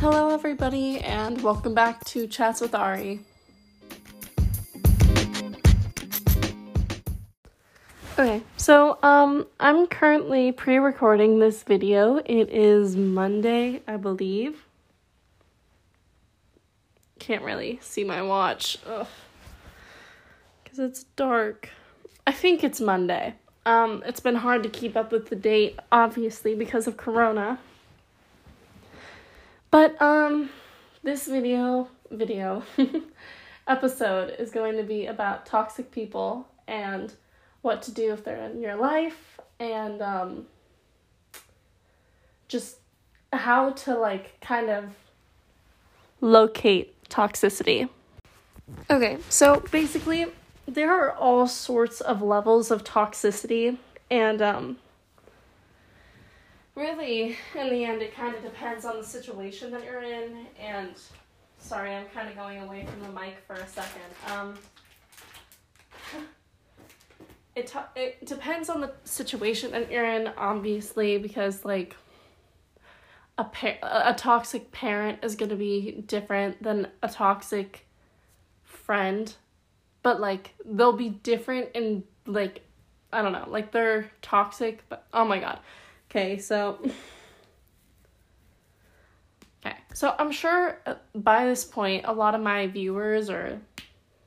Hello, everybody, and welcome back to Chats with Ari. Okay, so um, I'm currently pre-recording this video. It is Monday, I believe. Can't really see my watch, because it's dark. I think it's Monday. Um, it's been hard to keep up with the date, obviously, because of Corona. But um this video video episode is going to be about toxic people and what to do if they're in your life and um just how to like kind of locate toxicity. Okay, so basically there are all sorts of levels of toxicity and um really, in the end, it kind of depends on the situation that you're in. And sorry, I'm kind of going away from the mic for a second. Um, it to- it depends on the situation that you're in, obviously, because like a par- a toxic parent is going to be different than a toxic friend, but like they'll be different in like I don't know, like they're toxic, but oh my god. Okay, so. Okay, so I'm sure uh, by this point, a lot of my viewers or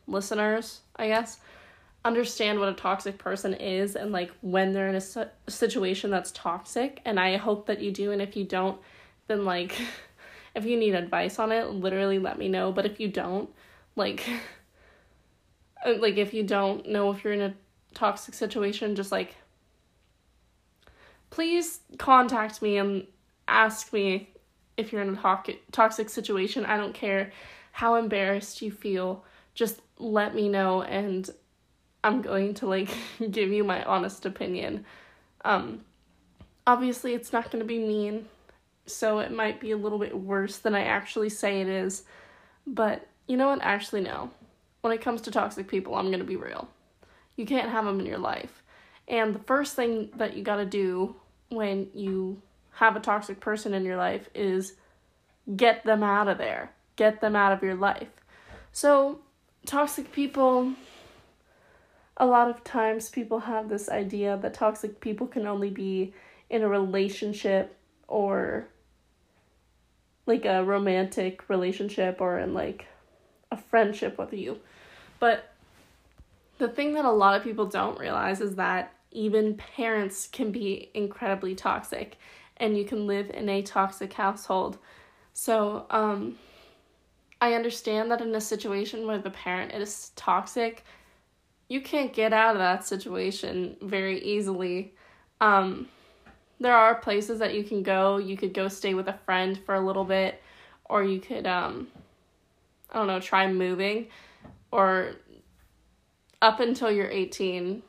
listeners, I guess, understand what a toxic person is and like when they're in a situation that's toxic. And I hope that you do. And if you don't, then like, if you need advice on it, literally let me know. But if you don't, like, uh, like if you don't know if you're in a toxic situation, just like please contact me and ask me if you're in a to- toxic situation. I don't care how embarrassed you feel. Just let me know and I'm going to like give you my honest opinion. Um obviously it's not going to be mean. So it might be a little bit worse than I actually say it is. But you know what? Actually no. When it comes to toxic people, I'm going to be real. You can't have them in your life. And the first thing that you got to do when you have a toxic person in your life is get them out of there. Get them out of your life. So, toxic people, a lot of times people have this idea that toxic people can only be in a relationship or like a romantic relationship or in like a friendship with you. But the thing that a lot of people don't realize is that even parents can be incredibly toxic and you can live in a toxic household. So, um, I understand that in a situation where the parent is toxic, you can't get out of that situation very easily. Um, there are places that you can go. You could go stay with a friend for a little bit, or you could, um, I don't know, try moving, or up until you're 18,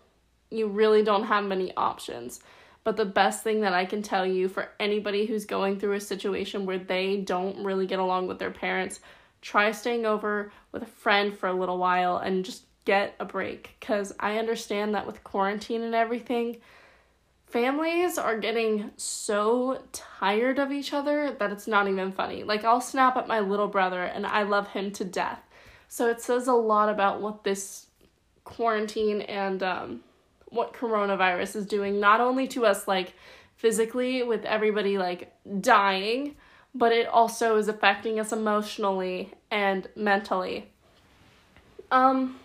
you really don't have many options. But the best thing that I can tell you for anybody who's going through a situation where they don't really get along with their parents, try staying over with a friend for a little while and just get a break. Because I understand that with quarantine and everything, families are getting so tired of each other that it's not even funny. Like, I'll snap at my little brother and I love him to death. So it says a lot about what this quarantine and um, what coronavirus is doing, not only to us, like physically, with everybody like dying, but it also is affecting us emotionally and mentally. Um,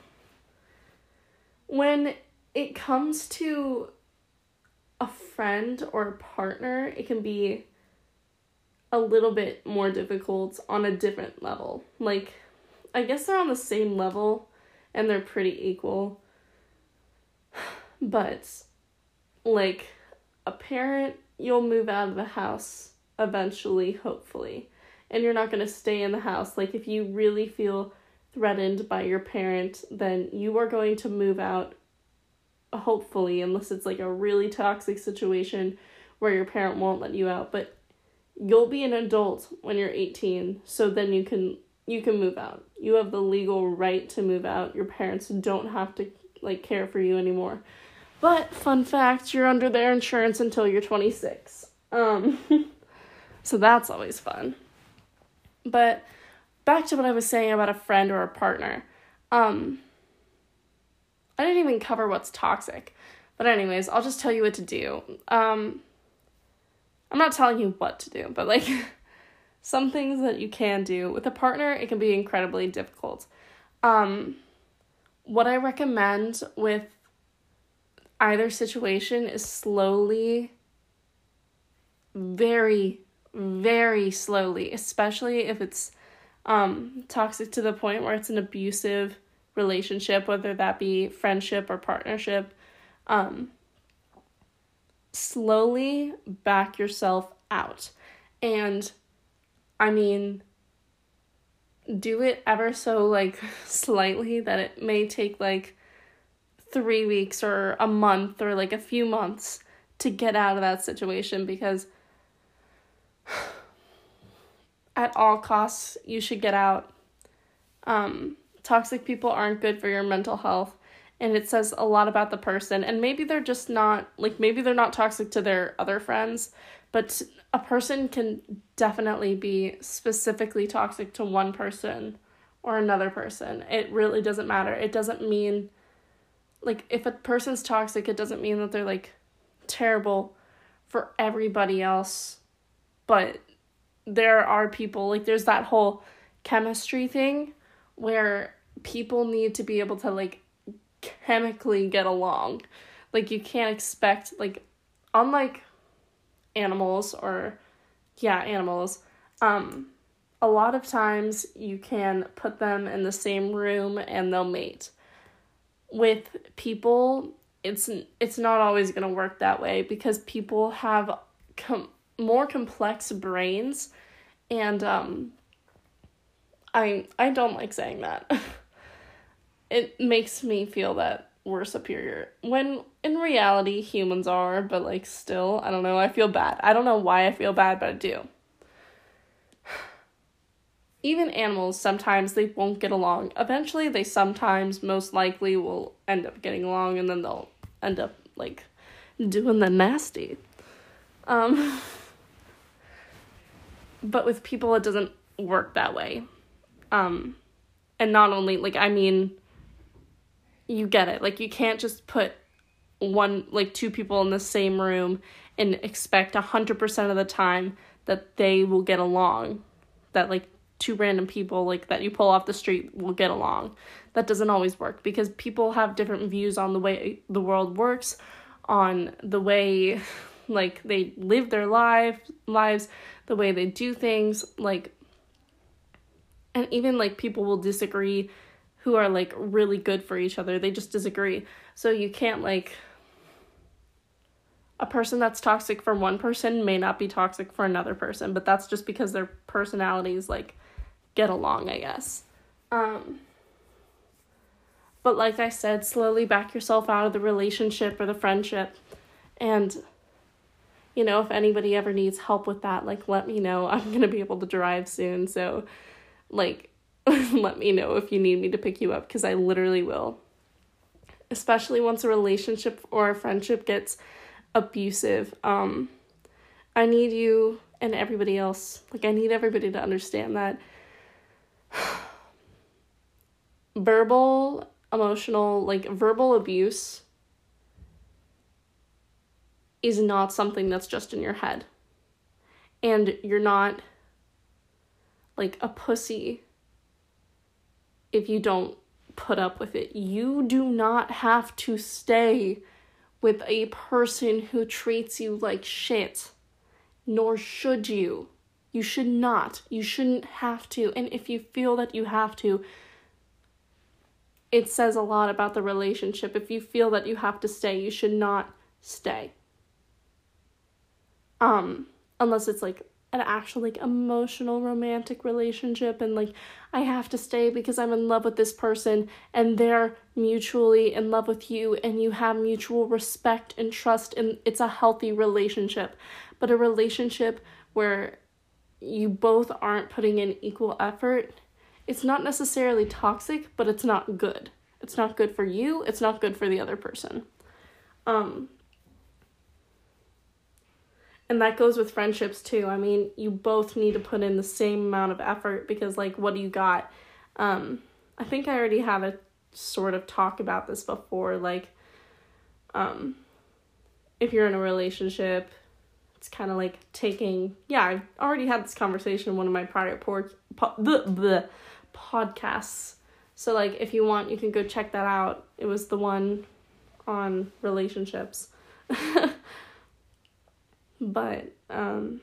when it comes to a friend or a partner, it can be a little bit more difficult on a different level. Like, I guess they're on the same level and they're pretty equal. But like a parent, you'll move out of the house eventually, hopefully. And you're not going to stay in the house. Like if you really feel threatened by your parent, then you are going to move out hopefully unless it's like a really toxic situation where your parent won't let you out, but you'll be an adult when you're 18, so then you can you can move out. You have the legal right to move out. Your parents don't have to like care for you anymore. But fun fact, you're under their insurance until you're 26. Um so that's always fun. But back to what I was saying about a friend or a partner. Um, I didn't even cover what's toxic. But, anyways, I'll just tell you what to do. Um, I'm not telling you what to do, but like some things that you can do. With a partner, it can be incredibly difficult. Um, what I recommend with either situation is slowly, very, very slowly, especially if it's um, toxic to the point where it's an abusive relationship, whether that be friendship or partnership. Um, slowly back yourself out. And I mean, do it ever so like slightly that it may take like three weeks or a month or like a few months to get out of that situation because at all costs you should get out. Um, toxic people aren't good for your mental health and it says a lot about the person and maybe they're just not like maybe they're not toxic to their other friends but a person can definitely be specifically toxic to one person or another person. It really doesn't matter. It doesn't mean like if a person's toxic it doesn't mean that they're like terrible for everybody else but there are people like there's that whole chemistry thing where people need to be able to like chemically get along. Like you can't expect like unlike animals or yeah, animals, um a lot of times you can put them in the same room and they'll mate. With people, it's it's not always going to work that way because people have com- more complex brains and um I I don't like saying that. it makes me feel that we're superior when in reality humans are but like still i don't know i feel bad i don't know why i feel bad but i do even animals sometimes they won't get along eventually they sometimes most likely will end up getting along and then they'll end up like doing the nasty um but with people it doesn't work that way um and not only like i mean you get it. Like you can't just put one like two people in the same room and expect a 100% of the time that they will get along. That like two random people like that you pull off the street will get along. That doesn't always work because people have different views on the way the world works, on the way like they live their life lives, the way they do things, like and even like people will disagree who are like really good for each other. They just disagree. So you can't like a person that's toxic for one person may not be toxic for another person, but that's just because their personalities like get along, I guess. Um but like I said, slowly back yourself out of the relationship or the friendship. And you know, if anybody ever needs help with that, like let me know. I'm going to be able to drive soon, so like let me know if you need me to pick you up because I literally will. Especially once a relationship or a friendship gets abusive. Um I need you and everybody else. Like I need everybody to understand that verbal, emotional, like verbal abuse is not something that's just in your head. And you're not like a pussy if you don't put up with it. You do not have to stay with a person who treats you like shit, nor should you. You should not. You shouldn't have to. And if you feel that you have to, it says a lot about the relationship. If you feel that you have to stay, you should not stay. Um, unless it's like an actual like emotional romantic relationship and like I have to stay because I'm in love with this person and they're mutually in love with you and you have mutual respect and trust and it's a healthy relationship. But a relationship where you both aren't putting in equal effort, it's not necessarily toxic, but it's not good. It's not good for you, it's not good for the other person. Um and that goes with friendships too. I mean, you both need to put in the same amount of effort because like what do you got? Um I think I already had a sort of talk about this before like um if you're in a relationship it's kind of like taking yeah i already had this conversation in one of my prior por- po- the, the podcasts. So like if you want you can go check that out. It was the one on relationships. But um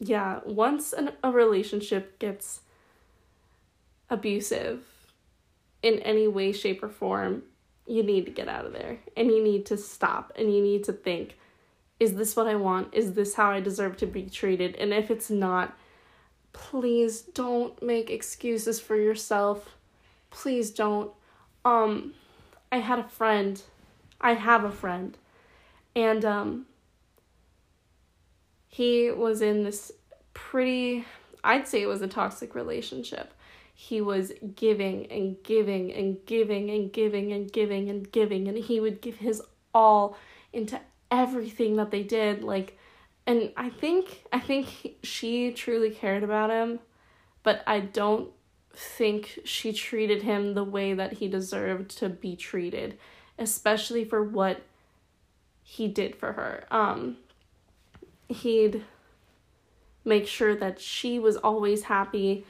yeah once an, a relationship gets abusive in any way shape or form you need to get out of there. And you need to stop. And you need to think is this what I want? Is this how I deserve to be treated? And if it's not, please don't make excuses for yourself. Please don't. Um I had a friend. I have a friend. And um he was in this pretty I'd say it was a toxic relationship. He was giving and giving and giving and giving and giving and giving and he would give his all into everything that they did like and I think I think she truly cared about him, but I don't think she treated him the way that he deserved to be treated, especially for what he did for her. Um he'd make sure that she was always happy.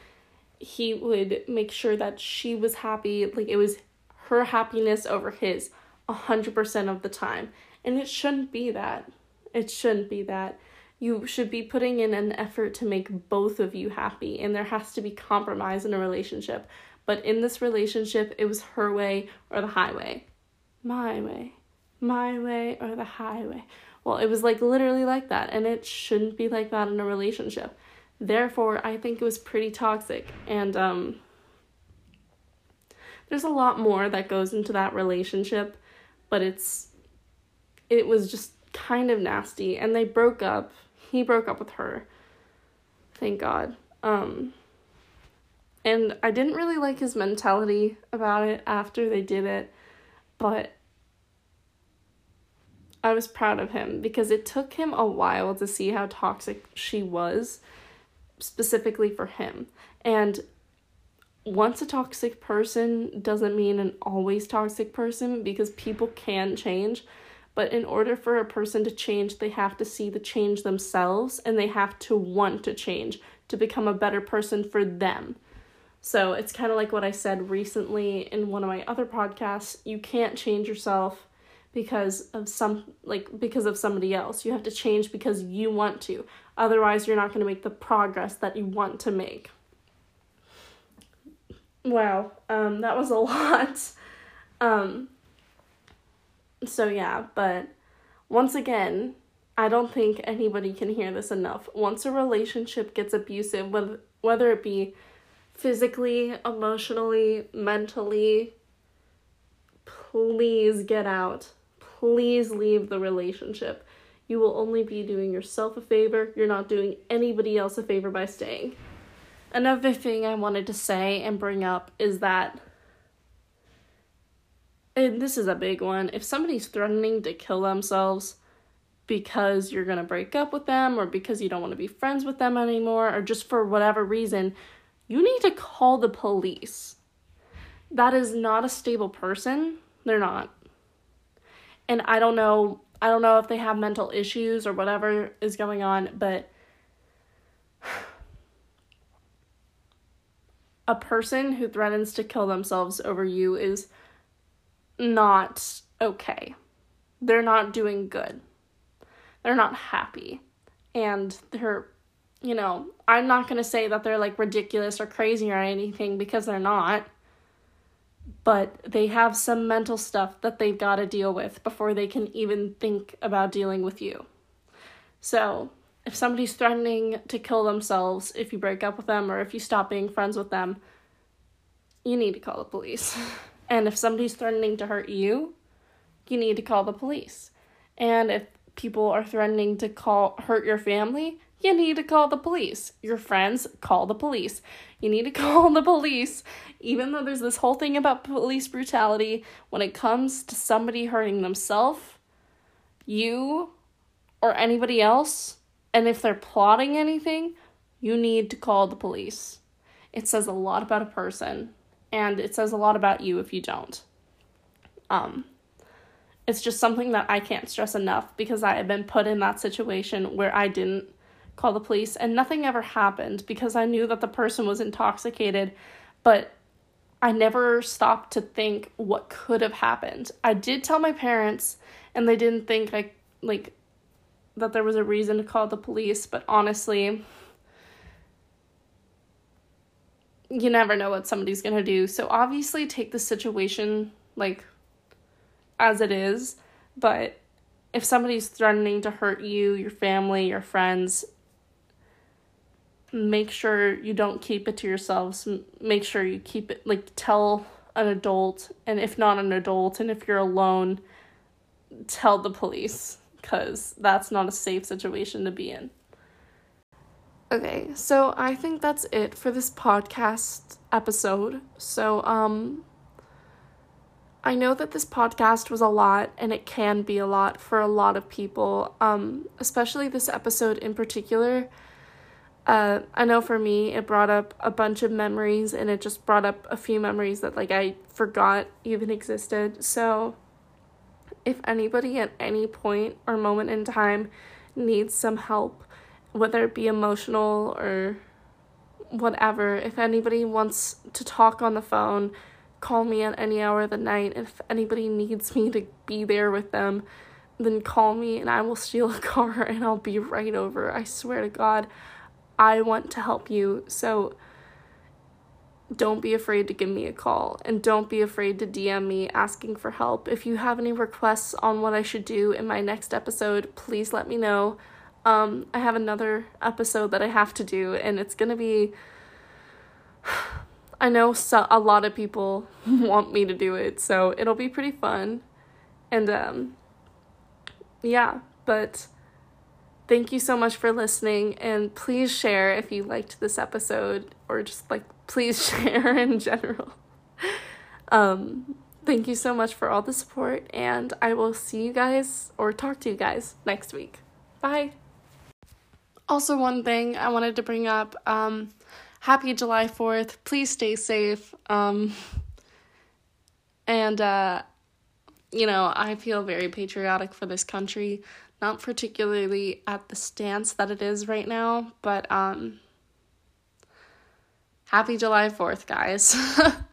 He would make sure that she was happy, like it was her happiness over his a 100% of the time. And it shouldn't be that. It shouldn't be that. You should be putting in an effort to make both of you happy, and there has to be compromise in a relationship. But in this relationship, it was her way or the highway. My way. My way or the highway. Well, it was like literally like that, and it shouldn't be like that in a relationship. Therefore, I think it was pretty toxic. And um, there's a lot more that goes into that relationship, but it's it was just kind of nasty and they broke up. He broke up with her. Thank God. Um and I didn't really like his mentality about it after they did it, but I was proud of him because it took him a while to see how toxic she was, specifically for him. And once a toxic person doesn't mean an always toxic person because people can change. But in order for a person to change, they have to see the change themselves and they have to want to change to become a better person for them. So it's kind of like what I said recently in one of my other podcasts. You can't change yourself because of some like because of somebody else. You have to change because you want to. Otherwise, you're not going to make the progress that you want to make. Wow, um that was a lot. Um so yeah, but once again, I don't think anybody can hear this enough. Once a relationship gets abusive, whether whether it be physically, emotionally, mentally, please get out. Please leave the relationship. You will only be doing yourself a favor. You're not doing anybody else a favor by staying. Another thing I wanted to say and bring up is that and this is a big one, if somebody's threatening to kill themselves because you're going to break up with them or because you don't want to be friends with them anymore or just for whatever reason, you need to call the police. That is not a stable person. They're not. And I don't know I don't know if they have mental issues or whatever is going on, but a person who threatens to kill themselves over you is not okay. They're not doing good. They're not happy. And they're, you know, I'm not going to say that they're like ridiculous or crazy or anything because they're not. But they have some mental stuff that they've got to deal with before they can even think about dealing with you. So, if somebody's threatening to kill themselves if you break up with them or if you stop being friends with them, you need to call the police. And if somebody's threatening to hurt you, you need to call the police. And if people are threatening to call hurt your family, you need to call the police. Your friends, call the police. You need to call the police. Even though there's this whole thing about police brutality, when it comes to somebody hurting themselves, you or anybody else, And if they're plotting anything, you need to call the police. It says a lot about a person, and it says a lot about you if you don't. Um, it's just something that I can't stress enough because I have been put in that situation where I didn't call the police and nothing ever happened because I knew that the person was intoxicated, but I never stopped to think what could have happened. I did tell my parents and they didn't think I like that there was a reason to call the police, but honestly, you never know what somebody's going to do. So obviously take the situation like as it is, but if somebody's threatening to hurt you, your family, your friends, make sure you don't keep it to yourselves. Make sure you keep it, like, tell an adult, and if not an adult, and if you're alone, tell the police, because that's not a safe situation to be in. Okay, so I think that's it for this podcast episode. So, um, I know that this podcast was a lot and it can be a lot for a lot of people, um, especially this episode in particular. Uh, I know for me, it brought up a bunch of memories and it just brought up a few memories that like I forgot even existed. So, if anybody at any point or moment in time needs some help, whether it be emotional or whatever, if anybody wants to talk on the phone, call me at any hour of the night. If anybody needs me to be there with them, then call me and I will steal a car and I'll be right over. I swear to God, I want to help you. So don't be afraid to give me a call and don't be afraid to DM me asking for help. If you have any requests on what I should do in my next episode, please let me know. Um, I have another episode that I have to do, and it's gonna be I know so, a lot of people want me to do it, so it'll be pretty fun. And um yeah, but thank you so much for listening and please share if you liked this episode or just like please share in general. Um thank you so much for all the support and I will see you guys or talk to you guys next week. Bye. Also one thing I wanted to bring up um happy July 4th. Please stay safe. Um, and, uh, you know, I feel very patriotic for this country. Not particularly at the stance that it is right now, but um, happy July 4th, guys.